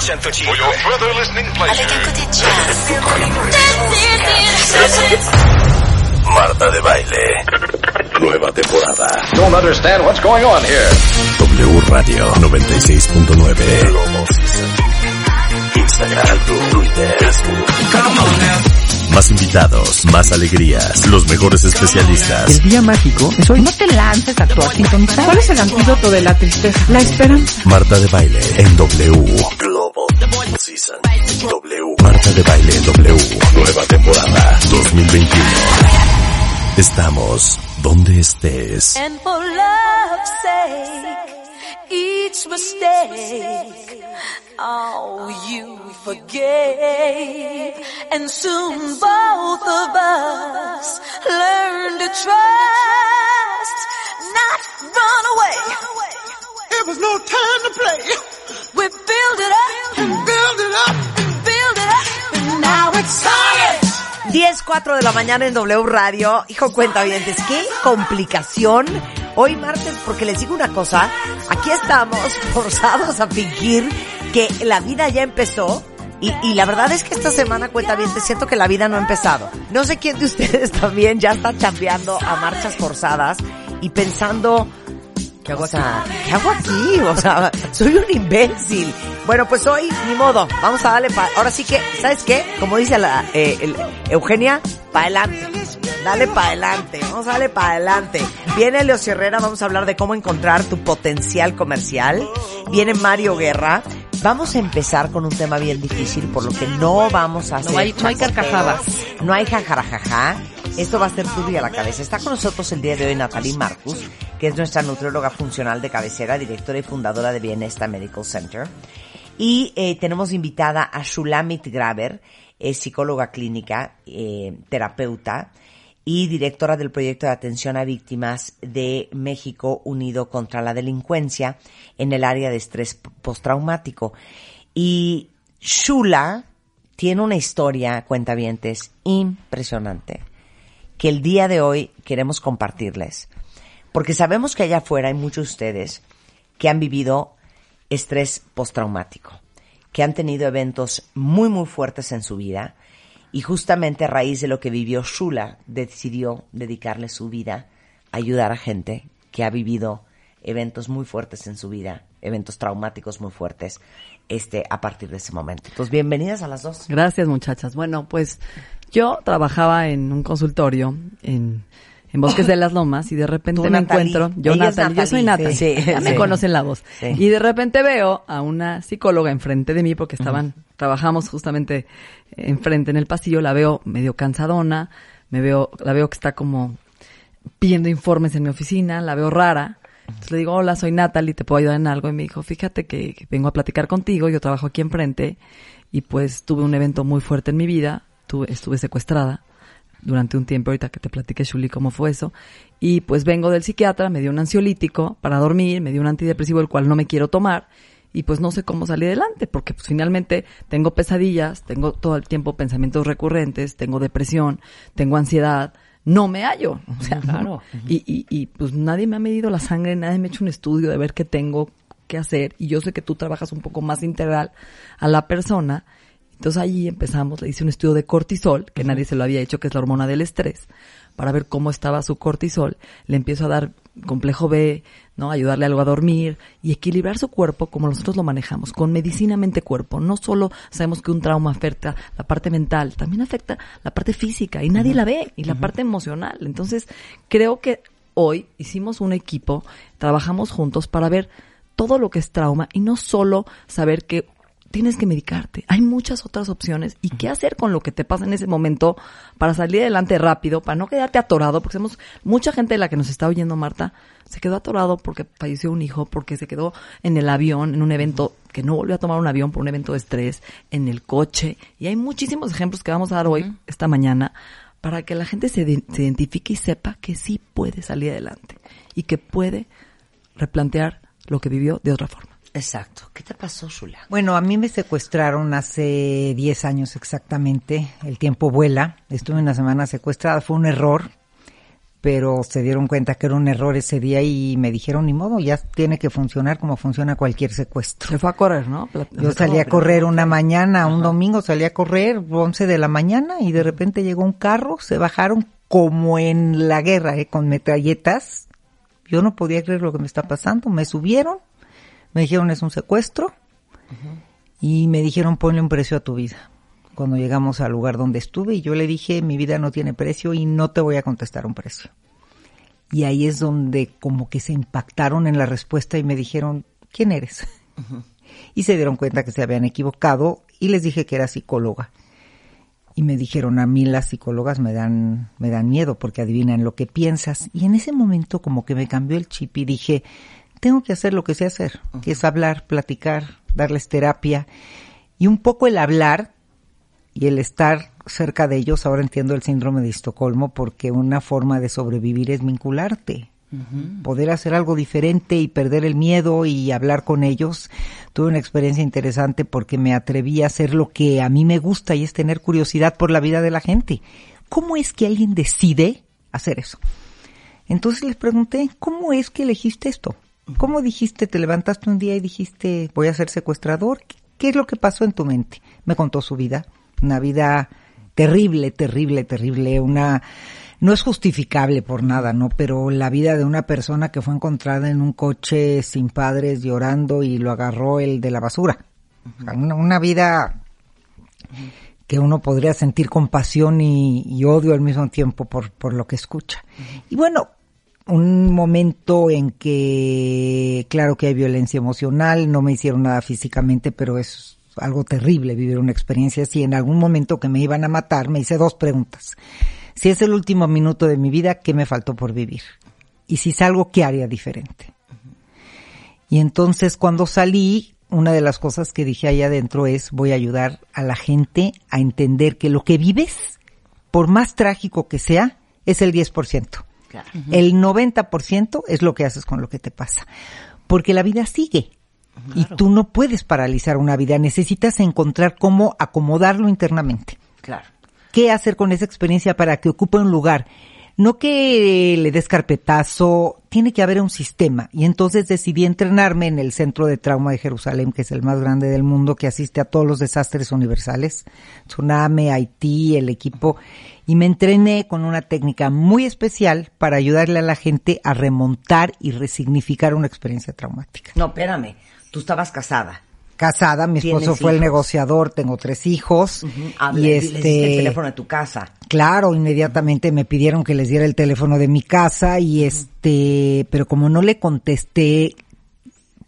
For your further listening pleasure. Avec un côté jazz. Marta de Baile. Nueva temporada. Don't understand what's going on here. W Radio 96.9. Instagram, Twitter, Facebook. Más invitados, más alegrías, los mejores especialistas. El día mágico es hoy. No te lances a sintonizar. ¿Cuál es el antídoto de la tristeza? La esperanza. Marta de Baile en W. Global Season. W. Marta de Baile en W. Nueva temporada 2021. Estamos donde estés. And for love's sake, each mistake, oh, you forgave. And soon both of us learn to trust, not run away. It was no time to play. We build it up, And build it up. 10, 4 de la mañana en W Radio. Hijo, cuenta oyentes, qué complicación. Hoy martes, porque les digo una cosa, aquí estamos forzados a fingir que la vida ya empezó. Y, y la verdad es que esta semana, cuenta bien, te siento que la vida no ha empezado. No sé quién de ustedes también ya está chambeando a marchas forzadas y pensando, ¿Qué hago, sea, ¿qué hago aquí? O sea, soy un imbécil. Bueno, pues hoy, ni modo, vamos a darle pa... Ahora sí que, ¿sabes qué? Como dice la eh, el- Eugenia, pa' adelante. Dale pa' adelante, vamos a darle pa' adelante. Viene Leo Herrera, vamos a hablar de cómo encontrar tu potencial comercial. Viene Mario Guerra. Vamos a empezar con un tema bien difícil, por lo que no vamos a hacer... hay- no hay carcajadas. No hay jajarajaja. Esto va a ser y a la cabeza. Está con nosotros el día de hoy Natalie Marcus, que es nuestra nutrióloga funcional de cabecera, directora y fundadora de Bienesta Medical Center. Y eh, tenemos invitada a Shulamit Graver, es psicóloga clínica, eh, terapeuta y directora del proyecto de atención a víctimas de México Unido contra la Delincuencia en el área de estrés postraumático. Y Shula tiene una historia, cuentavientes, impresionante, que el día de hoy queremos compartirles. Porque sabemos que allá afuera hay muchos de ustedes que han vivido estrés postraumático, que han tenido eventos muy, muy fuertes en su vida y justamente a raíz de lo que vivió Shula decidió dedicarle su vida a ayudar a gente que ha vivido eventos muy fuertes en su vida, eventos traumáticos muy fuertes, este, a partir de ese momento. Entonces, bienvenidas a las dos. Gracias, muchachas. Bueno, pues yo trabajaba en un consultorio en, en Bosques de las Lomas y de repente me Natalie. encuentro, yo es Natalie, yo soy Natalie, Natalie, sí, ya me sí. conocen la voz. Y de repente veo a una psicóloga enfrente de mí porque estaban, trabajamos justamente enfrente en el pasillo, la veo medio cansadona, me veo, la veo que está como pidiendo informes en mi oficina, la veo rara. Entonces le digo, hola, soy Natalie, ¿te puedo ayudar en algo? Y me dijo, fíjate que, que vengo a platicar contigo, yo trabajo aquí enfrente y pues tuve un evento muy fuerte en mi vida, tuve, estuve secuestrada durante un tiempo, ahorita que te platiqué, Shuli, cómo fue eso. Y pues vengo del psiquiatra, me dio un ansiolítico para dormir, me dio un antidepresivo el cual no me quiero tomar y pues no sé cómo salir adelante, porque pues finalmente tengo pesadillas, tengo todo el tiempo pensamientos recurrentes, tengo depresión, tengo ansiedad, no me hallo. O sea, ¿no? y, y, y pues nadie me ha medido la sangre, nadie me ha hecho un estudio de ver qué tengo que hacer y yo sé que tú trabajas un poco más integral a la persona. Entonces ahí empezamos, le hice un estudio de cortisol, que nadie se lo había hecho, que es la hormona del estrés, para ver cómo estaba su cortisol. Le empiezo a dar complejo B, ¿no? Ayudarle algo a dormir y equilibrar su cuerpo como nosotros lo manejamos, con medicina mente-cuerpo. No solo sabemos que un trauma afecta la parte mental, también afecta la parte física y nadie la ve, y la parte emocional. Entonces, creo que hoy hicimos un equipo, trabajamos juntos para ver todo lo que es trauma y no solo saber que tienes que medicarte. Hay muchas otras opciones. ¿Y qué hacer con lo que te pasa en ese momento para salir adelante rápido, para no quedarte atorado? Porque somos mucha gente de la que nos está oyendo, Marta, se quedó atorado porque falleció un hijo, porque se quedó en el avión, en un evento que no volvió a tomar un avión por un evento de estrés, en el coche. Y hay muchísimos ejemplos que vamos a dar hoy, esta mañana, para que la gente se, de- se identifique y sepa que sí puede salir adelante y que puede replantear lo que vivió de otra forma. Exacto. ¿Qué te pasó, Shula? Bueno, a mí me secuestraron hace 10 años exactamente. El tiempo vuela. Estuve una semana secuestrada. Fue un error. pero se dieron cuenta que era un error ese día y me dijeron, ni modo, ya tiene que funcionar como funciona cualquier secuestro. Se fue a correr, ¿no? Yo salí a correr una mañana, un domingo salí a correr, 11 de la mañana, y de repente llegó un carro, se bajaron como en la guerra, ¿eh? con metralletas. Yo no podía creer lo que me está pasando. Me subieron, me dijeron es un secuestro, y me dijeron ponle un precio a tu vida. Cuando llegamos al lugar donde estuve, y yo le dije mi vida no tiene precio y no te voy a contestar un precio. Y ahí es donde como que se impactaron en la respuesta y me dijeron, ¿quién eres? Y se dieron cuenta que se habían equivocado y les dije que era psicóloga. Y me dijeron, a mí las psicólogas me dan, me dan miedo porque adivinan lo que piensas. Y en ese momento como que me cambió el chip y dije, tengo que hacer lo que sé hacer, que es hablar, platicar, darles terapia. Y un poco el hablar y el estar cerca de ellos, ahora entiendo el síndrome de Estocolmo, porque una forma de sobrevivir es vincularte. Poder hacer algo diferente y perder el miedo y hablar con ellos. Tuve una experiencia interesante porque me atreví a hacer lo que a mí me gusta y es tener curiosidad por la vida de la gente. ¿Cómo es que alguien decide hacer eso? Entonces les pregunté, ¿cómo es que elegiste esto? ¿Cómo dijiste, te levantaste un día y dijiste, voy a ser secuestrador? ¿Qué, es lo que pasó en tu mente? Me contó su vida, una vida terrible, terrible, terrible, una no es justificable por nada, ¿no? Pero la vida de una persona que fue encontrada en un coche sin padres llorando y lo agarró el de la basura. Una, vida que uno podría sentir compasión y, y odio al mismo tiempo por, por lo que escucha. Y bueno, un momento en que, claro que hay violencia emocional, no me hicieron nada físicamente, pero es algo terrible vivir una experiencia así. En algún momento que me iban a matar, me hice dos preguntas. Si es el último minuto de mi vida, ¿qué me faltó por vivir? Y si salgo, ¿qué haría diferente? Y entonces cuando salí, una de las cosas que dije ahí adentro es voy a ayudar a la gente a entender que lo que vives, por más trágico que sea, es el 10%. El 90% es lo que haces con lo que te pasa. Porque la vida sigue. Y tú no puedes paralizar una vida, necesitas encontrar cómo acomodarlo internamente. Claro. ¿Qué hacer con esa experiencia para que ocupe un lugar? No que le des carpetazo, tiene que haber un sistema. Y entonces decidí entrenarme en el Centro de Trauma de Jerusalén, que es el más grande del mundo, que asiste a todos los desastres universales, tsunami, Haití, el equipo. Y me entrené con una técnica muy especial para ayudarle a la gente a remontar y resignificar una experiencia traumática. No, espérame. Tú estabas casada. Casada, mi esposo ¿Tienes fue el negociador, tengo tres hijos. Habla, y les diste el este, teléfono de tu casa. Claro, inmediatamente me pidieron que les diera el teléfono de mi casa y este, pero como no le contesté,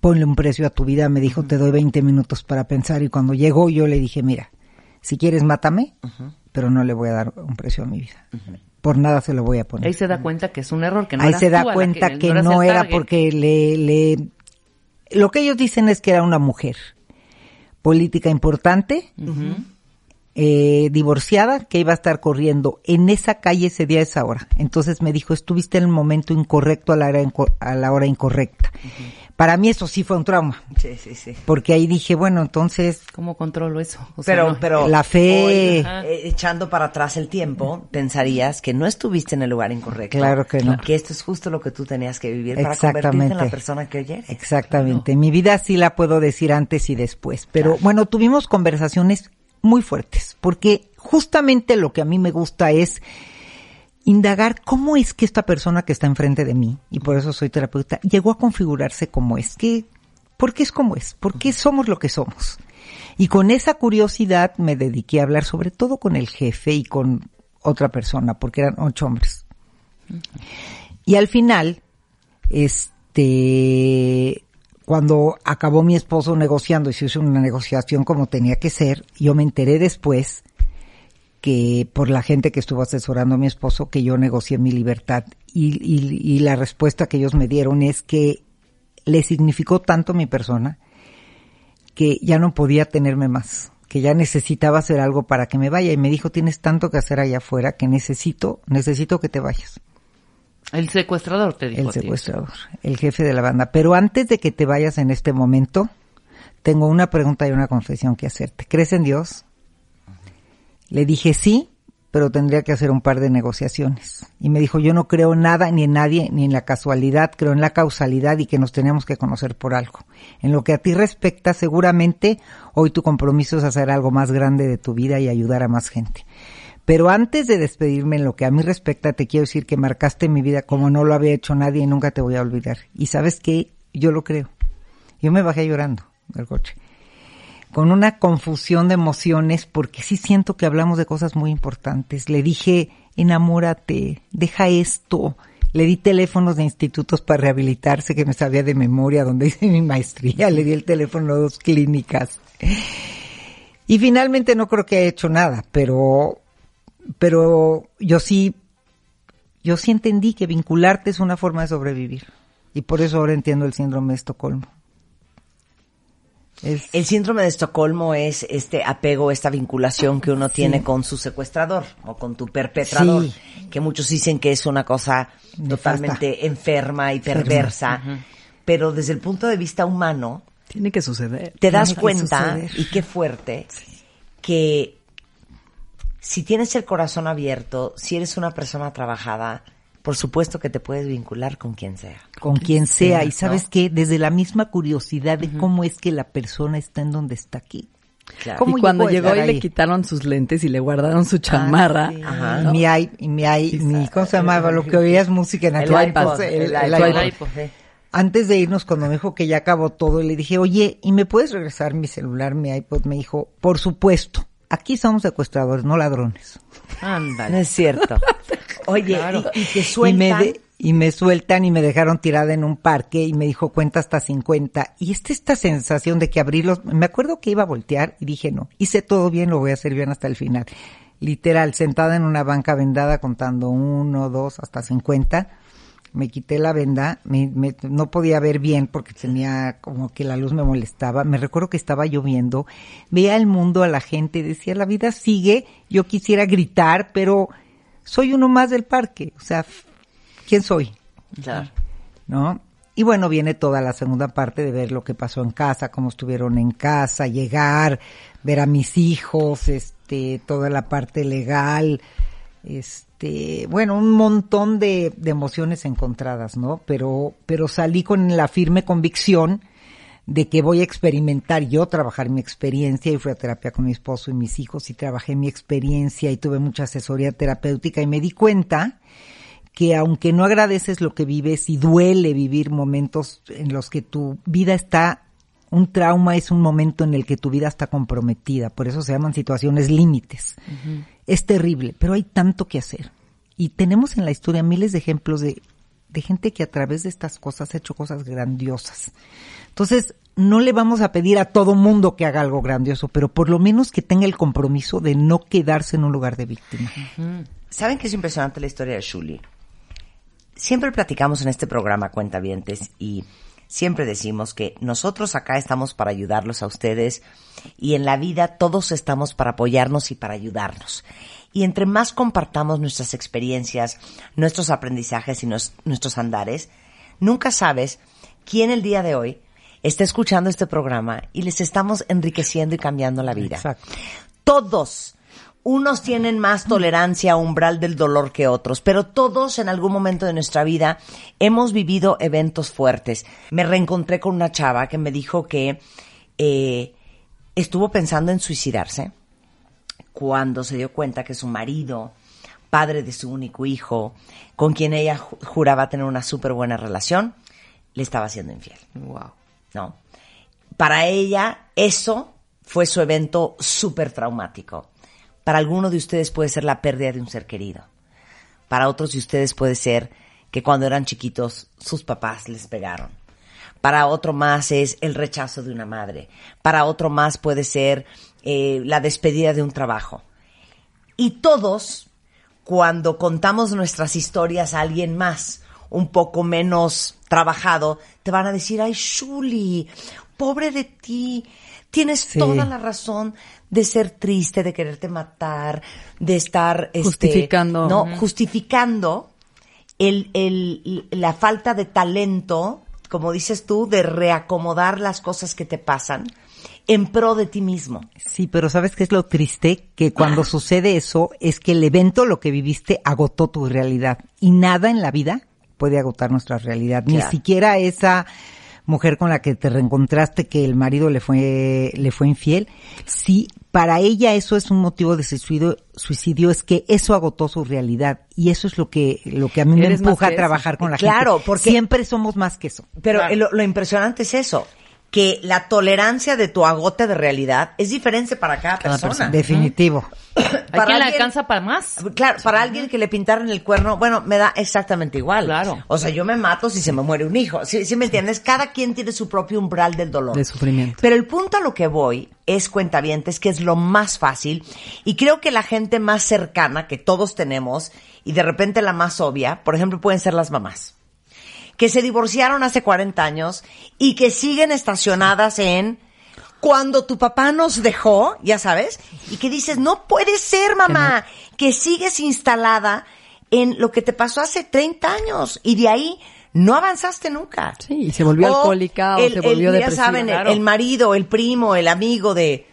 ponle un precio a tu vida, me dijo, te doy 20 minutos para pensar y cuando llegó yo le dije, mira, si quieres mátame, pero no le voy a dar un precio a mi vida. Por nada se lo voy a poner. Ahí se da cuenta que es un error, que no Ahí eras se da tú cuenta que, no era porque le, le, lo que ellos dicen es que era una mujer política importante, eh, divorciada, que iba a estar corriendo en esa calle ese día, a esa hora. Entonces me dijo, estuviste en el momento incorrecto a la hora, inco- a la hora incorrecta. Para mí eso sí fue un trauma, Sí, sí, sí. porque ahí dije, bueno, entonces ¿Cómo controlo eso? O sea, Pero, no. pero La fe. hoy, eh, echando para atrás el tiempo, pensarías que no estuviste en el lugar incorrecto. Claro que no. Que esto es justo lo que tú tenías que vivir para convertirte en la persona que hoy eres. Exactamente. Mi vida sí la puedo decir antes y después. Pero bueno, tuvimos conversaciones muy fuertes, porque justamente lo que a mí me gusta es indagar cómo es que esta persona que está enfrente de mí, y por eso soy terapeuta, llegó a configurarse como es. que ¿Por qué es como es? ¿Por qué somos lo que somos? Y con esa curiosidad me dediqué a hablar sobre todo con el jefe y con otra persona, porque eran ocho hombres. Y al final, este, cuando acabó mi esposo negociando y se hizo una negociación como tenía que ser, yo me enteré después que por la gente que estuvo asesorando a mi esposo que yo negocié mi libertad. Y, y, y la respuesta que ellos me dieron es que le significó tanto mi persona que ya no podía tenerme más, que ya necesitaba hacer algo para que me vaya. Y me dijo tienes tanto que hacer allá afuera que necesito, necesito que te vayas El secuestrador te dijo el a ti. secuestrador, el jefe de la banda. Pero antes de que te vayas en este momento, tengo una pregunta y una confesión que hacerte. ¿Crees en Dios? Le dije sí, pero tendría que hacer un par de negociaciones. Y me dijo, yo no creo nada ni en nadie, ni en la casualidad, creo en la causalidad y que nos tenemos que conocer por algo. En lo que a ti respecta, seguramente hoy tu compromiso es hacer algo más grande de tu vida y ayudar a más gente. Pero antes de despedirme en lo que a mí respecta, te quiero decir que marcaste mi vida como no lo había hecho nadie y nunca te voy a olvidar. Y sabes qué, yo lo creo. Yo me bajé llorando del coche con una confusión de emociones porque sí siento que hablamos de cosas muy importantes. Le dije, enamórate, deja esto. Le di teléfonos de institutos para rehabilitarse que me sabía de memoria donde hice mi maestría. Le di el teléfono a dos clínicas. Y finalmente no creo que haya hecho nada, pero, pero yo sí, yo sí entendí que vincularte es una forma de sobrevivir. Y por eso ahora entiendo el síndrome de Estocolmo. Es- El síndrome de Estocolmo es este apego, esta vinculación que uno tiene con su secuestrador o con tu perpetrador, Sí. que muchos dicen que es una cosa Nefasta. totalmente enferma y perversa, pero desde el punto de vista humano Tiene que suceder. te das Tiene que cuenta, suceder. y qué fuerte, que si tienes el corazón abierto, si eres una persona trabajada, por supuesto que te puedes vincular con quien sea. con quien sea. Y ¿no? sabes que desde la misma curiosidad de cómo es que la persona está en donde está aquí. Claro. ¿Cómo Y cuando llegó y le quitaron sus lentes y le guardaron su chamarra. Sí. Ajá. Y mi, i- y mi, mi- ¿cómo se llamaba? Lo que oías música en El aquel iPod, el el- el iPod. El iPod. Antes de irnos, cuando me dijo que ya acabó todo, le dije, oye, ¿y me puedes regresar mi celular, mi iPod? Me dijo, por supuesto. Aquí somos secuestradores, no ladrones. No Ándale. es cierto. Oye, Claro. y, y te Y sueltan. me, de- y me sueltan y me dejaron tirada en un parque y me dijo cuenta hasta 50. Y esta, esta sensación de que abrí los, me acuerdo que iba a voltear y dije no, hice todo bien, lo voy a hacer bien hasta el final. Literal, sentada en una banca vendada contando uno, dos, hasta 50. Me quité la venda, me, me- no podía ver bien porque tenía como que la luz me molestaba. Me recuerdo que estaba lloviendo, veía el mundo, a la gente, decía la vida sigue, yo quisiera gritar, pero soy uno más del parque. O sea, ¿quién soy? Claro. ¿No? Y bueno, viene toda la segunda parte de ver lo que pasó en casa, cómo estuvieron en casa, llegar, ver a mis hijos, este, toda la parte legal, este, bueno, un montón de, de emociones encontradas, ¿no? Pero, pero salí con la firme convicción de que voy a experimentar yo, trabajar mi experiencia y fui a terapia con mi esposo y mis hijos y trabajé mi experiencia y tuve mucha asesoría terapéutica y me di cuenta que aunque no agradeces lo que vives y duele vivir momentos en los que tu vida está, un trauma es un momento en el que tu vida está comprometida, por eso se llaman situaciones límites. Es terrible, pero hay tanto que hacer. Y tenemos en la historia miles de ejemplos de, de gente que a través de estas cosas ha hecho cosas grandiosas. Entonces, no le vamos a pedir a todo mundo que haga algo grandioso, pero por lo menos que tenga el compromiso de no quedarse en un lugar de víctima. ¿Saben qué es impresionante la historia de Shuli? Siempre platicamos en este programa Cuentavientes y siempre decimos que nosotros acá estamos para ayudarlos a ustedes y en la vida todos estamos para apoyarnos y para ayudarnos. Y entre más compartamos nuestras experiencias, nuestros aprendizajes y nos- nuestros andares, nunca sabes quién el día de hoy está escuchando este programa y les estamos enriqueciendo y cambiando la vida. Exacto. Todos. Unos tienen más tolerancia a umbral del dolor que otros, pero todos en algún momento de nuestra vida hemos vivido eventos fuertes. Me reencontré con una chava que me dijo que eh, estuvo pensando en suicidarse cuando se dio cuenta que su marido, padre de su único hijo, con quien ella ju- juraba tener una súper buena relación, le estaba siendo infiel. Wow. ¿no? Para ella, eso fue su evento súper traumático. Para alguno de ustedes puede ser la pérdida de un ser querido. Para otros de ustedes puede ser que cuando eran chiquitos sus papás les pegaron. Para otro más es el rechazo de una madre. Para otro más puede ser eh, la despedida de un trabajo. Y todos, cuando contamos nuestras historias a alguien más, un poco menos trabajado, te van a decir, ay, Shuli, pobre de ti, tienes Sí. toda la razón de ser triste, de quererte matar, de estar... este, Justificando. No, justificando el, el, la falta de talento como dices tú, de reacomodar las cosas que te pasan en pro de ti mismo. Sí, pero ¿sabes qué es lo triste? Que cuando sucede eso es que el evento, lo que viviste, agotó tu realidad. Y nada en la vida puede agotar nuestra realidad. Ni siquiera esa mujer con la que te reencontraste que el marido le fue, le fue infiel. Sí, para ella eso es un motivo de suicidio, suicidio es que eso agotó su realidad. Y eso es lo que, lo que a mí me empuja a trabajar con la Claro, gente. porque- siempre somos más que eso. Pero lo, lo impresionante es eso, que la tolerancia de tu agote de realidad es diferente para cada, Cada persona. persona. Definitivo. Hay Para quien le alguien- alcanza para más. Claro, para alguien que le pintaron el cuerno, bueno, me da exactamente igual. Claro. O sea, yo me mato si se me muere un hijo. ¿Sí, sí me entiendes? Cada quien tiene su propio umbral del dolor. De sufrimiento. Pero el punto a lo que voy es cuentavientes, que es lo más fácil. Y creo que la gente más cercana que todos tenemos, y de repente la más obvia, por ejemplo, pueden ser las mamás. Que se divorciaron hace 40 años y que siguen estacionadas en cuando tu papá nos dejó, ya sabes, y que dices, no puede ser, mamá, que, sigues instalada en lo que te pasó hace 30 años y de ahí no avanzaste nunca. Sí, y se volvió alcohólica o se volvió el- depresiva. Ya saben, el marido, el primo, el amigo de...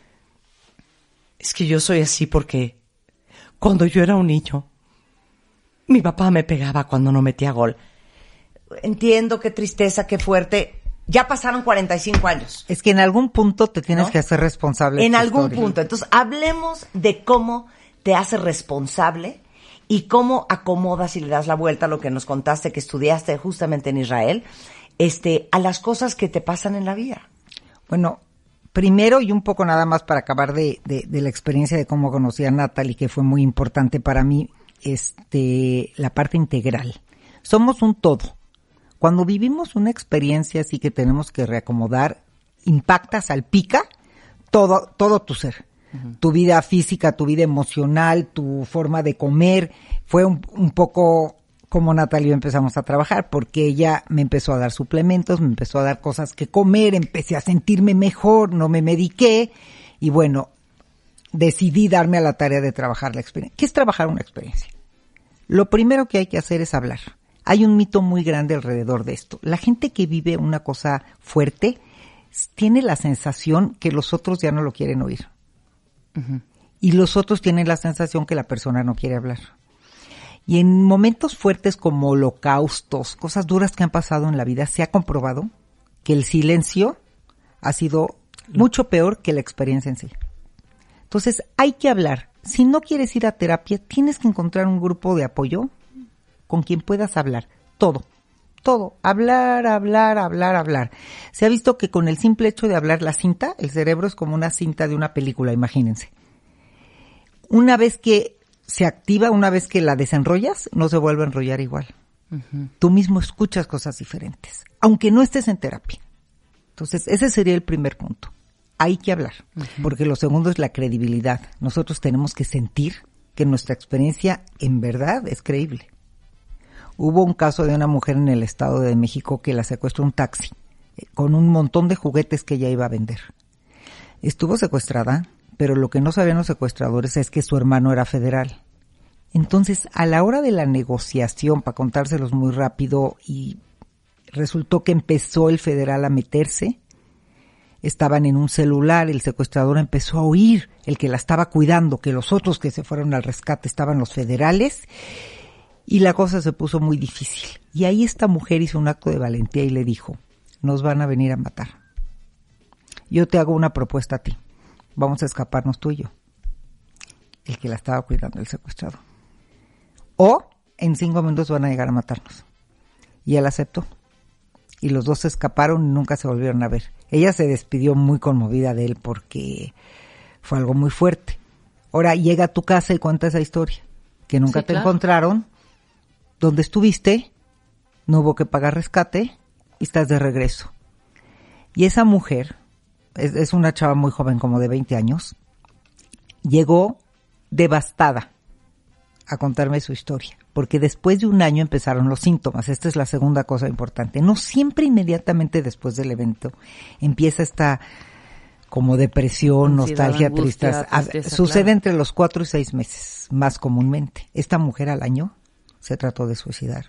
Es que yo soy así porque cuando yo era un niño, mi papá me pegaba cuando no metía gol. Entiendo qué tristeza, qué fuerte. Ya pasaron 45 años. Es que en algún punto te tienes ¿No? que hacer responsable. En algún historia. punto. Entonces, hablemos de cómo te haces responsable y cómo acomodas y le das la vuelta a lo que nos contaste que estudiaste justamente en Israel, este, a las cosas que te pasan en la vida. Bueno, primero y un poco nada más para acabar de, de- de la experiencia de cómo conocí a Natalie, que fue muy importante para mí, este, la parte integral. Somos un todo. Cuando vivimos una experiencia así que tenemos que reacomodar, impacta, salpica todo, todo tu ser. Tu vida física, tu vida emocional, tu forma de comer. Fue un, un poco como Natalia y yo empezamos a trabajar, porque ella me empezó a dar suplementos, me empezó a dar cosas que comer, empecé a sentirme mejor, no me mediqué y bueno, decidí darme a la tarea de trabajar la experiencia. ¿Qué es trabajar una experiencia? Lo primero que hay que hacer es hablar. Hay un mito muy grande alrededor de esto. La gente que vive una cosa fuerte tiene la sensación que los otros ya no lo quieren oír. Y los otros tienen la sensación que la persona no quiere hablar. Y en momentos fuertes como holocaustos, cosas duras que han pasado en la vida, se ha comprobado que el silencio ha sido mucho peor que la experiencia en sí. Entonces hay que hablar. Si no quieres ir a terapia, tienes que encontrar un grupo de apoyo con quien puedas hablar. Todo. Todo. Hablar, hablar, hablar, hablar. Se ha visto que con el simple hecho de hablar la cinta, el cerebro es como una cinta de una película, imagínense. Una vez que se activa, una vez que la desenrollas, no se vuelve a enrollar igual. Tú mismo escuchas cosas diferentes, aunque no estés en terapia. Entonces, ese sería el primer punto. Hay que hablar, porque lo segundo es la credibilidad. Nosotros tenemos que sentir que nuestra experiencia en verdad es creíble. Hubo un caso de una mujer en el Estado de México que la secuestró un taxi eh, con un montón de juguetes que ella iba a vender. Estuvo secuestrada, pero lo que no sabían los secuestradores es que su hermano era federal. Entonces, a la hora de la negociación, para contárselos muy rápido, y resultó que empezó el federal a meterse, estaban en un celular, el secuestrador empezó a oír, el que la estaba cuidando, que los otros que se fueron al rescate estaban los federales, y la cosa se puso muy difícil. Y ahí esta mujer hizo un acto de valentía y le dijo, nos van a venir a matar. Yo te hago una propuesta a ti. Vamos a escaparnos tú y yo. El que la estaba cuidando, el secuestrador. O en cinco minutos van a llegar a matarnos. Y él aceptó. Y los dos se escaparon y nunca se volvieron a ver. Ella se despidió muy conmovida de él porque fue algo muy fuerte. Ahora llega a tu casa y cuenta esa historia. Que nunca Sí, te claro. encontraron. Donde estuviste, no hubo que pagar rescate y estás de regreso. Y esa mujer, es, es una chava muy joven, como de 20 años, llegó devastada a contarme su historia, porque después de un año empezaron los síntomas. Esta es la segunda cosa importante. No siempre inmediatamente después del evento empieza esta como depresión, nostalgia, angustia, tristeza. Sucede claro. entre los cuatro y seis meses, más comúnmente. Esta mujer al año se trató de suicidar.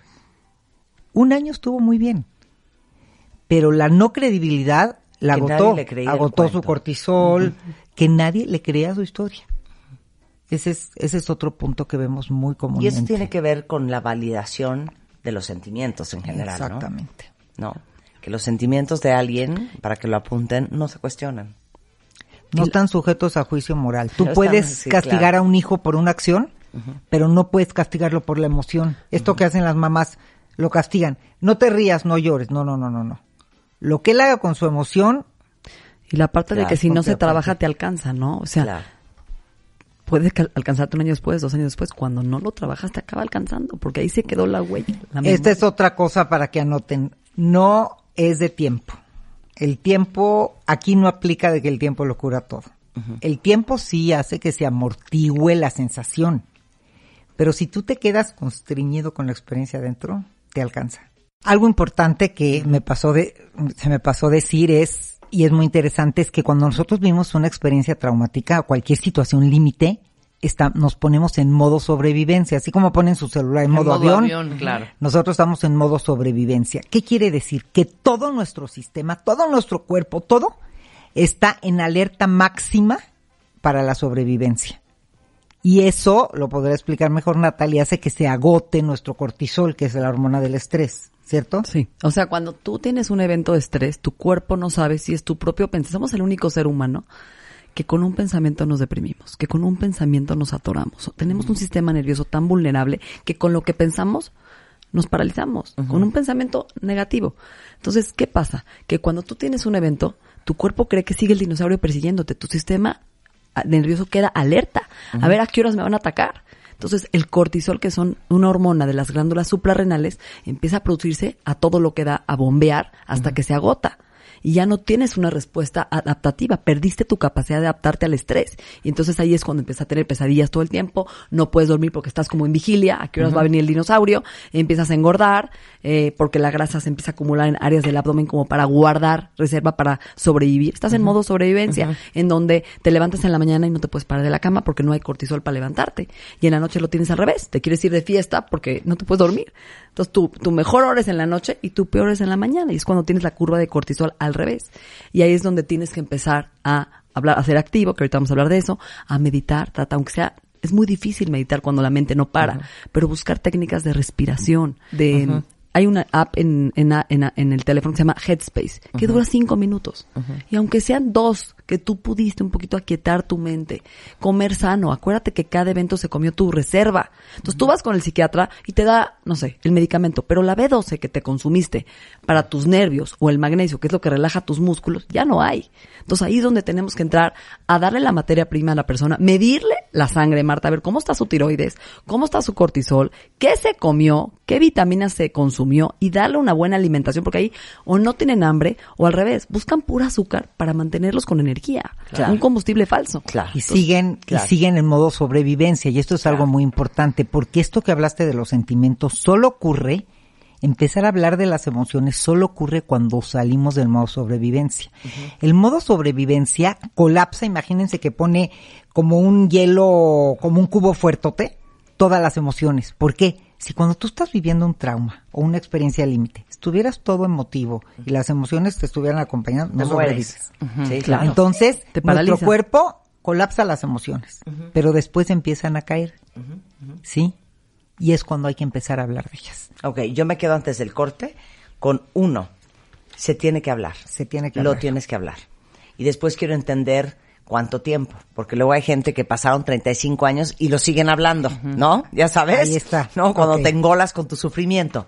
Un año estuvo muy bien, pero la no credibilidad la Que agotó, creía agotó su cortisol, que nadie le crea su historia. Ese es, ese es otro punto que vemos muy Y comúnmente. eso tiene que ver con la validación de los sentimientos en general. Exactamente. ¿no? Que los sentimientos de alguien, para que lo apunten, no se cuestionan. No están sujetos a juicio moral. Tú No están- puedes sí, castigar claro. a un hijo por una acción, pero no puedes castigarlo por la emoción. Esto que hacen las mamás, lo castigan. No te rías, no llores. No, no, no, no, no. Lo que él haga con su emoción, Y la parte de que si no se trabaja te alcanza, ¿no? O sea, Claro. puedes alcanzarte un año después, dos años después. Cuando no lo trabajas te acaba alcanzando, porque ahí se quedó la huella. la esta es otra cosa para que anoten. No es de tiempo. El tiempo, aquí no aplica de que el tiempo lo cura todo. El tiempo sí hace que se amortigüe la sensación. Pero si tú te quedas constreñido con la experiencia adentro, te alcanza. Algo importante que me pasó de, se me pasó decir es, y es muy interesante, es que cuando nosotros vivimos una experiencia traumática o cualquier situación límite, está, nos ponemos en modo sobrevivencia, así como ponen su celular en, En modo, modo avión, avión, claro. nosotros estamos en modo sobrevivencia. ¿Qué quiere decir? Que todo nuestro sistema, todo nuestro cuerpo, todo está en alerta máxima para la sobrevivencia. Y eso, lo podrá explicar mejor Natalia, hace que se agote nuestro cortisol, que es la hormona del estrés, ¿cierto? Sí. O sea, cuando tú tienes un evento de estrés, tu cuerpo no sabe si es tu propio pensamiento. Somos el único ser humano que con un pensamiento nos deprimimos, que con un pensamiento nos atoramos. Tenemos un sistema nervioso tan vulnerable que con lo que pensamos nos paralizamos, con un pensamiento negativo. Entonces, ¿qué pasa? Que cuando tú tienes un evento, tu cuerpo cree que sigue el dinosaurio persiguiéndote, tu sistema nervioso queda alerta. A ver a qué horas me van a atacar. Entonces, el cortisol, que son una hormona de las glándulas suprarrenales, empieza a producirse a todo lo que da, a bombear hasta que se agota. Y ya no tienes una respuesta adaptativa, perdiste tu capacidad de adaptarte al estrés. Y entonces ahí es cuando empiezas a tener pesadillas todo el tiempo, no puedes dormir porque estás como en vigilia, a qué horas va a venir el dinosaurio, empiezas a engordar, eh, porque la grasa se empieza a acumular en áreas del abdomen como para guardar reserva para sobrevivir. Estás en modo sobrevivencia, en donde te levantas en la mañana y no te puedes parar de la cama porque no hay cortisol para levantarte. Y en la noche lo tienes al revés, te quieres ir de fiesta porque no te puedes dormir. Entonces tu, tu mejor hora es en la noche y tu peor es en la mañana. Y es cuando tienes la curva de cortisol al revés. Y ahí es donde tienes que empezar a hablar, a ser activo, que ahorita vamos a hablar de eso, a meditar, trata, aunque sea es muy difícil meditar cuando la mente no para, pero buscar técnicas de respiración, de hay una app en, en, en, en el teléfono que se llama Headspace, que dura cinco minutos. Y aunque sean dos, que tú pudiste un poquito aquietar tu mente, comer sano, acuérdate que cada evento se comió tu reserva. Entonces tú vas con el psiquiatra y te da, no sé, el medicamento, pero la B12 que te consumiste para tus nervios o el magnesio, que es lo que relaja tus músculos, ya no hay. Entonces ahí es donde tenemos que entrar a darle la materia prima a la persona, medirle la sangre, Marta, a ver cómo está su tiroides, cómo está su cortisol, qué se comió, qué vitaminas se consumió y darle una buena alimentación, porque ahí o no tienen hambre o al revés, buscan pura azúcar para mantenerlos con energía, Claro. un combustible falso. Claro. Y siguen, claro. y siguen en modo sobrevivencia. Y esto es algo muy importante, porque esto que hablaste de los sentimientos solo ocurre, empezar a hablar de las emociones solo ocurre cuando salimos del modo sobrevivencia. El modo sobrevivencia colapsa, imagínense que pone como un hielo, como un cubo fuertote, todas las emociones. ¿Por qué? Si cuando tú estás viviendo un trauma o una experiencia límite, estuvieras todo emotivo y las emociones te estuvieran acompañando, no sobrevives. Sí, claro. Entonces, Te nuestro cuerpo colapsa las emociones, pero después empiezan a caer. ¿Sí? Y es cuando hay que empezar a hablar de ellas. Ok, yo me quedo antes del corte con uno. Se tiene que hablar. Se tiene que Lo hablar. tienes que hablar. Y después quiero entender cuánto tiempo, porque luego hay gente que pasaron 35 años y lo siguen hablando, ¿no? Ya sabes. Ahí está. ¿No? Cuando Ok. te engolas con tu sufrimiento.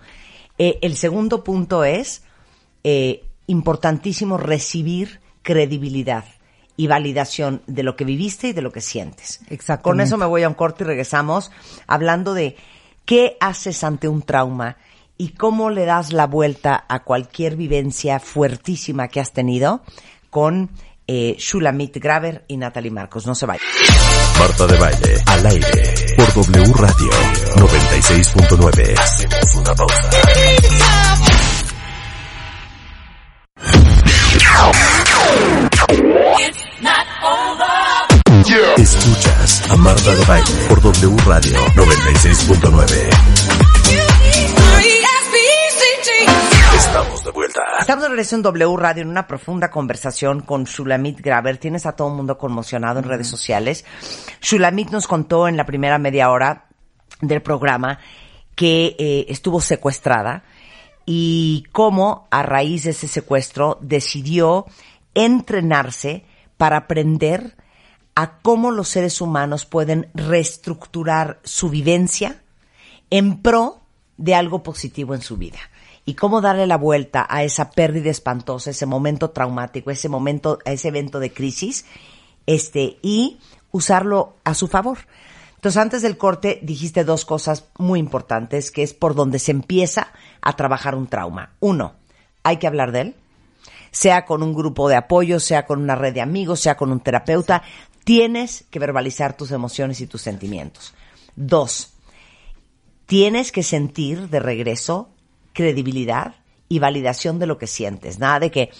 Eh, el segundo punto es eh, importantísimo recibir credibilidad y validación de lo que viviste y de lo que sientes. Exactamente. Con eso me voy a un corte y regresamos hablando de qué haces ante un trauma y cómo le das la vuelta a cualquier vivencia fuertísima que has tenido con eh, Shulamit Graver y Natalie Marcos. No se vayan. Marta de Baile, al aire, por W Radio 96.9. Hacemos una pausa. Escuchas a Marta de Baile por W Radio 96.9. Estamos de vuelta. Estamos de regreso en W Radio en una profunda conversación con Shulamit Graver. Tienes a todo el mundo conmocionado en redes sociales. Shulamit nos contó en la primera media hora del programa que eh, estuvo secuestrada y cómo a raíz de ese secuestro decidió entrenarse para aprender a cómo los seres humanos pueden reestructurar su vivencia en pro de algo positivo en su vida. Y cómo darle la vuelta a esa pérdida espantosa, ese momento traumático, ese momento, ese evento de crisis, este, y usarlo a su favor. Entonces, antes del corte dijiste dos cosas muy importantes, que es por donde se empieza a trabajar un trauma. Uno, hay que hablar de él, sea con un grupo de apoyo, sea con una red de amigos, sea con un terapeuta. Tienes que verbalizar tus emociones y tus sentimientos. Dos, tienes que sentir de regreso credibilidad y validación de lo que sientes. Nada de que,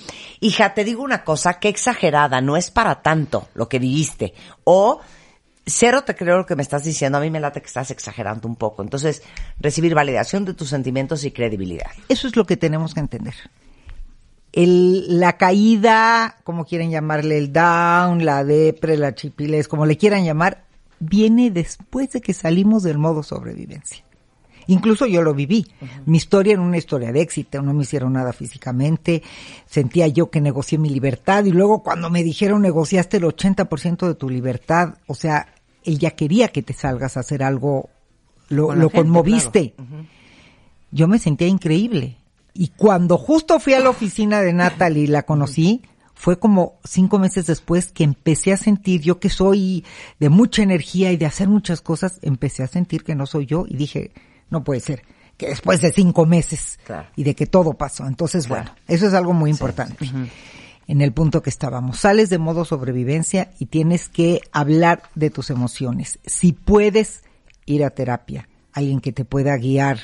hija, te digo una cosa, qué exagerada, no es para tanto lo que viviste. O, cero te creo lo que me estás diciendo, a mí me late que estás exagerando un poco. Entonces, recibir validación de tus sentimientos y credibilidad. Eso es lo que tenemos que entender. El, la caída, como quieren llamarle, el down, la depre, la chipilez, como le quieran llamar, viene después de que salimos del modo sobrevivencia. Incluso yo lo viví. Mi historia era una historia de éxito, no me hicieron nada físicamente, sentía yo que negocié mi libertad y luego cuando me dijeron negociaste el 80% de tu libertad, o sea, él ya quería que te salgas a hacer algo, lo, Con la lo gente, conmoviste. Yo me sentía increíble. Y cuando justo fui a la oficina de Natalie y la conocí, fue como cinco meses después que empecé a sentir, yo que soy de mucha energía y de hacer muchas cosas, empecé a sentir que no soy yo y dije, no puede ser, que después de cinco meses Claro. y de que todo pasó. Entonces, Claro. bueno, eso es algo muy importante. En el punto que estábamos, sales de modo sobrevivencia y tienes que hablar de tus emociones. Si puedes ir a terapia, alguien que te pueda guiar,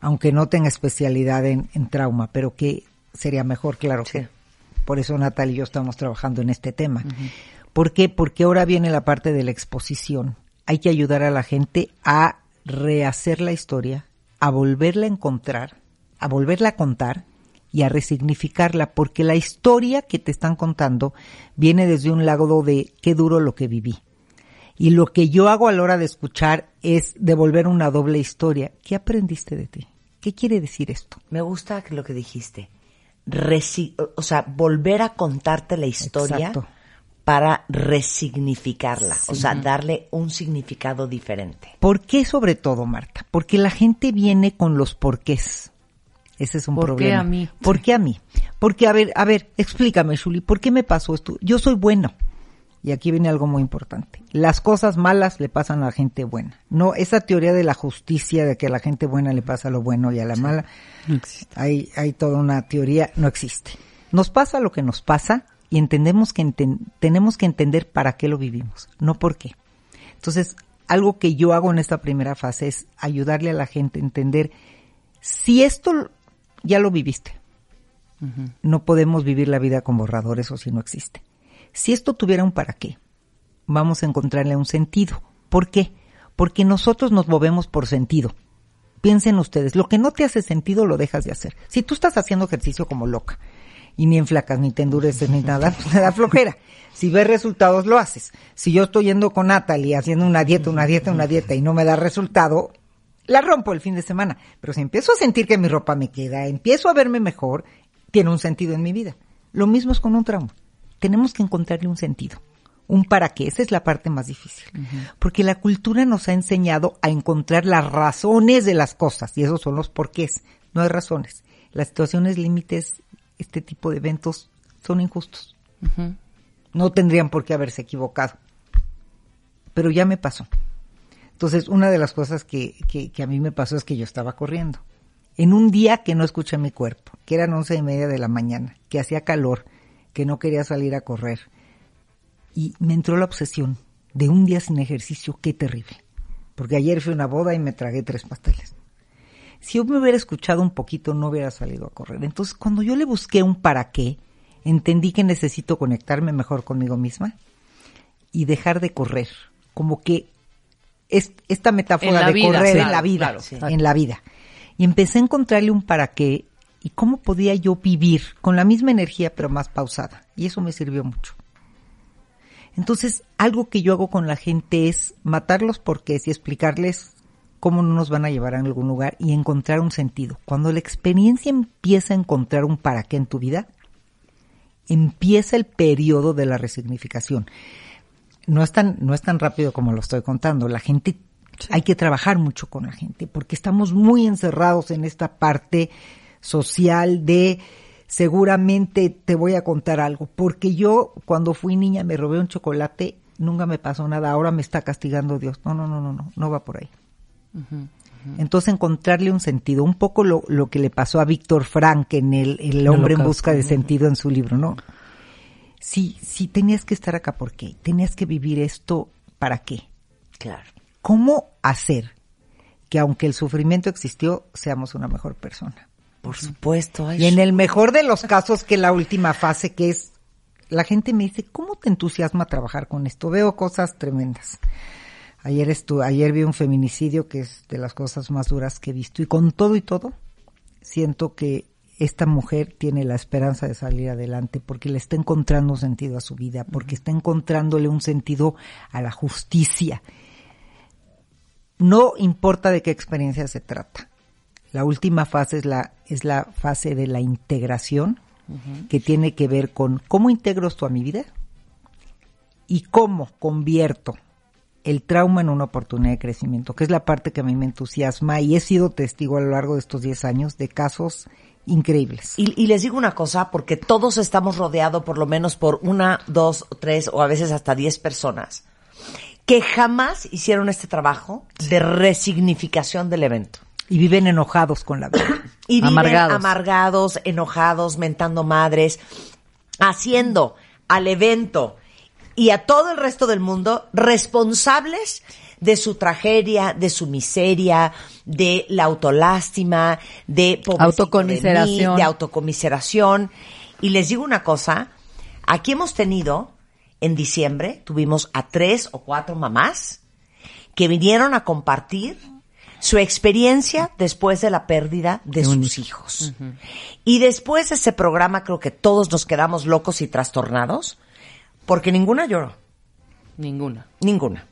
aunque no tenga especialidad en, en trauma, pero que sería mejor, claro que. Por eso Natal y yo estamos trabajando en este tema. ¿Por qué? Porque ahora viene la parte de la exposición. Hay que ayudar a la gente a rehacer la historia, a volverla a encontrar, a volverla a contar y a resignificarla, porque la historia que te están contando viene desde un lado de qué duro lo que viví. Y lo que yo hago a la hora de escuchar es devolver una doble historia. ¿Qué aprendiste de ti? ¿Qué quiere decir esto? Me gusta lo que dijiste. Resi- o sea, volver a contarte la historia Exacto. Para resignificarla. O sea, darle un significado diferente. ¿Por qué sobre todo, Marta? Porque la gente viene con los porqués. Ese es un ¿Por qué problema. a mí? ¿Por qué a mí? Porque, a ver, a ver, explícame, Shuli, ¿por qué me pasó esto? Yo soy bueno. Y aquí viene algo muy importante. Las cosas malas le pasan a la gente buena. No, esa teoría de la justicia de que a la gente buena le pasa lo bueno y a la mala, hay, hay toda una teoría, no existe. Nos pasa lo que nos pasa y entendemos que enten- tenemos que entender para qué lo vivimos, no por qué. Entonces, algo que yo hago en esta primera fase es ayudarle a la gente a entender si esto ya lo viviste. No podemos vivir la vida con borradores o si no existe. Si esto tuviera un para qué, vamos a encontrarle un sentido. ¿Por qué? Porque nosotros nos movemos por sentido. Piensen ustedes, lo que no te hace sentido lo dejas de hacer. Si tú estás haciendo ejercicio como loca y ni enflacas, ni te endureces, ni nada, pues te da flojera. Si ves resultados, lo haces. Si yo estoy yendo con Natalie haciendo una dieta, una dieta, una dieta y no me da resultado, la rompo el fin de semana. Pero si empiezo a sentir que mi ropa me queda, empiezo a verme mejor, tiene un sentido en mi vida. Lo mismo es con un trauma. Tenemos que encontrarle un sentido. Un para qué, esa es la parte más difícil. Porque la cultura nos ha enseñado a encontrar las razones de las cosas, y esos son los porqués. No hay razones. Las situaciones límites, este tipo de eventos, son injustos. No tendrían por qué haberse equivocado. Pero ya me pasó. Entonces, una de las cosas que, que, que a mí me pasó es que yo estaba corriendo. En un día que no escuché mi cuerpo, que eran once y media de la mañana, que hacía calor, que no quería salir a correr. Y me entró la obsesión de un día sin ejercicio, qué terrible. Porque ayer fui a una boda y me tragué tres pasteles. Si yo me hubiera escuchado un poquito, no hubiera salido a correr. Entonces, cuando yo le busqué un para qué, entendí que necesito conectarme mejor conmigo misma y dejar de correr. Como que es, esta metáfora de vida, correr en la vida, claro, sí. en la vida. Y empecé a encontrarle un para qué y cómo podía yo vivir con la misma energía pero más pausada. Y eso me sirvió mucho. Entonces, algo que yo hago con la gente es matarlos porque y explicarles cómo no nos van a llevar a algún lugar y encontrar un sentido. Cuando la experiencia empieza a encontrar un para qué en tu vida, empieza el periodo de la resignificación. No es tan, no es tan rápido como lo estoy contando. La gente, hay que trabajar mucho con la gente porque estamos muy encerrados en esta parte social de seguramente te voy a contar algo. Porque yo cuando fui niña me robé un chocolate, nunca me pasó nada, ahora me está castigando Dios. No, no, no, no, no, no va por ahí. Entonces encontrarle un sentido, un poco lo, lo que le pasó a Víctor Frank en el, el hombre en busca de sentido en su libro, ¿no? Sí, sí, tenías que estar acá, ¿por qué? Tenías que vivir esto, ¿para qué? Claro. ¿Cómo hacer que aunque el sufrimiento existió, seamos una mejor persona? Por supuesto. ay, Y en el mejor de los casos, que la última fase, que es, la gente me dice, ¿cómo te entusiasma trabajar con esto? Veo cosas tremendas. Ayer estu ayer vi un feminicidio que es de las cosas más duras que he visto y con todo y todo, siento que esta mujer tiene la esperanza de salir adelante porque le está encontrando sentido a su vida, porque está encontrándole un sentido a la justicia. No importa de qué experiencia se trata. La última fase es la, es la fase de la integración, que tiene que ver con cómo integro esto a mi vida y cómo convierto el trauma en una oportunidad de crecimiento, que es la parte que a mí me entusiasma y he sido testigo a lo largo de estos 10 años de casos increíbles. Y, y les digo una cosa, porque todos estamos rodeados por lo menos por una, dos, tres o a veces hasta diez personas que jamás hicieron este trabajo de resignificación del evento. Y viven enojados con la vida. Y viven Amargados. amargados, enojados, mentando madres, haciendo al evento y a todo el resto del mundo responsables de su tragedia, de su miseria, de la autolástima, de pobrecito de mí, Autocomiseración. de autocomiseración. Y les digo una cosa, aquí hemos tenido, en diciembre, tuvimos a tres o cuatro mamás que vinieron a compartir su experiencia después de la pérdida de sus hijos. Y después de ese programa creo que todos nos quedamos locos y trastornados porque ninguna lloró, Ninguna. ninguna.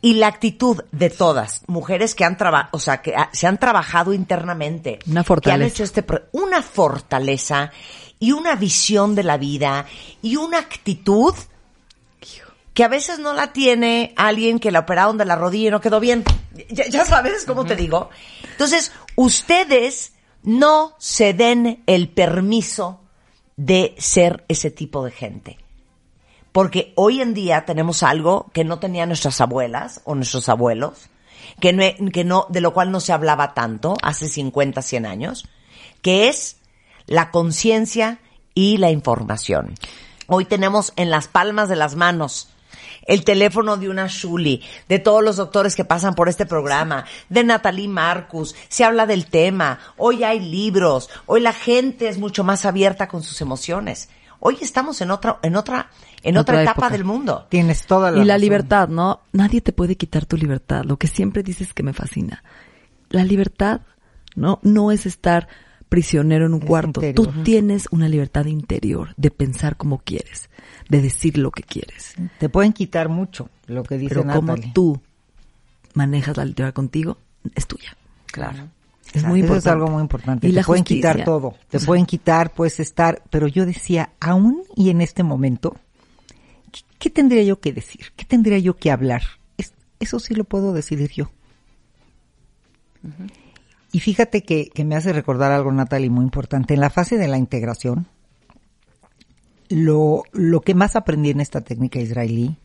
Y la actitud de todas, mujeres que han trabajado, o sea, que se han trabajado internamente, Una que han fortaleza. hecho este una fortaleza y una visión de la vida y una actitud que a veces no la tiene alguien que la operaron de la rodilla y no quedó bien. Ya, ya sabes cómo te digo. Entonces, ustedes no se den el permiso de ser ese tipo de gente. Porque hoy en día tenemos algo que no tenían nuestras abuelas o nuestros abuelos, que no, que no, de lo cual no se hablaba tanto hace 50, 100 años, que es la conciencia y la información. Hoy tenemos en las palmas de las manos el teléfono de una Shuli, de todos los doctores que pasan por este programa, de Natalie Marcus, se habla del tema, hoy hay libros, hoy la gente es mucho más abierta con sus emociones. Hoy estamos en otra, en otra, en otra, Otra etapa época. del mundo. Tienes toda la Y la razón. libertad, ¿no? Nadie te puede quitar tu libertad. Lo que siempre dices que me fascina. La libertad, ¿no? No es estar prisionero en un Es cuarto. interior. Tú tienes una libertad interior de pensar como quieres, de decir lo que quieres. Te pueden quitar mucho, lo que dice Pero como tú manejas la libertad contigo, es tuya. Claro. Es muy Eso importante. es algo muy importante. Y te la pueden justicia. quitar todo. Te pueden quitar, puedes estar. Pero yo decía, aún y en este momento, ¿qué, qué tendría yo que decir? ¿Qué tendría yo que hablar? Es- eso sí lo puedo decidir yo. Y fíjate que, que me hace recordar algo, Natalie, muy importante. En la fase de la integración, lo, lo que más aprendí en esta técnica israelí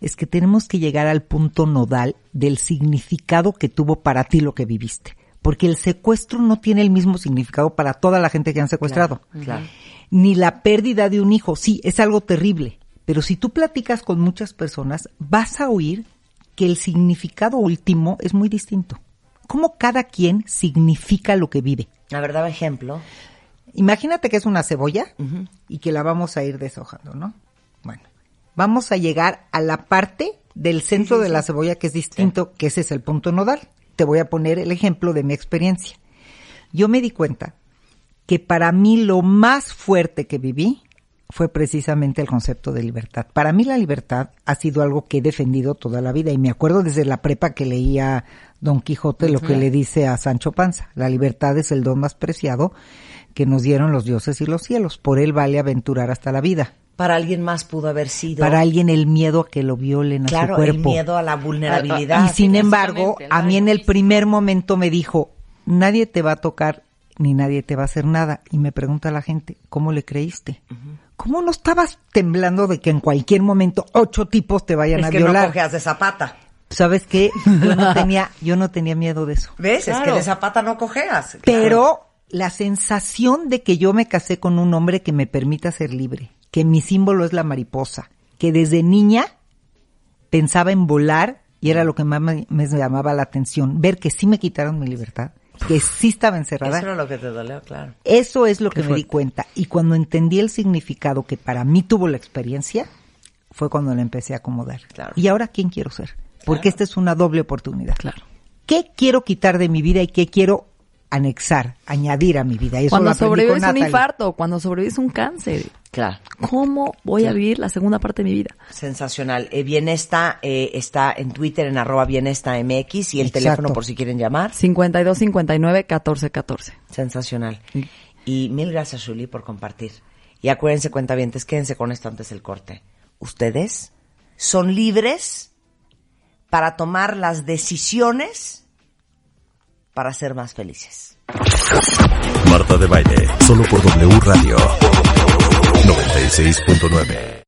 es que tenemos que llegar al punto nodal del significado que tuvo para ti lo que viviste. Porque el secuestro no tiene el mismo significado para toda la gente que han secuestrado. Claro. Ni la pérdida de un hijo. Sí, es algo terrible. Pero si tú platicas con muchas personas, vas a oír que el significado último es muy distinto. Cómo cada quien significa lo que vive. La verdad, ejemplo. Imagínate que es una cebolla y que la vamos a ir deshojando, ¿no? Bueno, vamos a llegar a la parte del centro de la cebolla que es distinto, que ese es el punto nodal. Te voy a poner el ejemplo de mi experiencia. Yo me di cuenta que para mí lo más fuerte que viví fue precisamente el concepto de libertad. Para mí la libertad ha sido algo que he defendido toda la vida y me acuerdo desde la prepa que leía Don Quijote lo que le dice a Sancho Panza, la libertad es el don más preciado que nos dieron los dioses y los cielos, por él vale aventurar hasta la vida. Para alguien más pudo haber sido. Para alguien el miedo a que lo violen a claro, su cuerpo. el miedo a la vulnerabilidad. Y sin embargo, a mí en el primer momento me dijo, nadie te va a tocar ni nadie te va a hacer nada. Y me pregunta la gente, ¿cómo le creíste? ¿Cómo no estabas temblando de que en cualquier momento ocho tipos te vayan es a que violar? no cojeas de zapata. ¿Sabes qué? Yo no tenía, yo no tenía miedo de eso. ¿Ves? Es que Claro. de zapata no cojeas. Pero la sensación de que yo me casé con un hombre que me permita ser libre, que mi símbolo es la mariposa, que desde niña pensaba en volar y era lo que más me, me llamaba la atención, ver que sí me quitaron mi libertad, que sí estaba encerrada. Eso era lo que te dolió, claro. Eso es lo que me di cuenta. Y cuando entendí el significado que para mí tuvo la experiencia, fue cuando la empecé a acomodar. Claro. ¿Y ahora quién quiero ser? Porque esta es una doble oportunidad. Claro. ¿Qué quiero quitar de mi vida y qué quiero anexar, añadir a mi vida? Eso Cuando sobrevives con un infarto, cuando sobrevives un cáncer, Claro. ¿cómo voy a vivir la segunda parte de mi vida? Sensacional. Eh, Bienesta eh, está en Twitter en arroba Bienesta MX y el Exacto. teléfono por si quieren llamar. 52 59 14 14. Sensacional. Y mil gracias, Julie, por compartir. Y acuérdense, cuentavientes, quédense con esto antes del corte. Ustedes son libres para tomar las decisiones para ser más felices. Marta de Baile, solo por W Radio 96.9.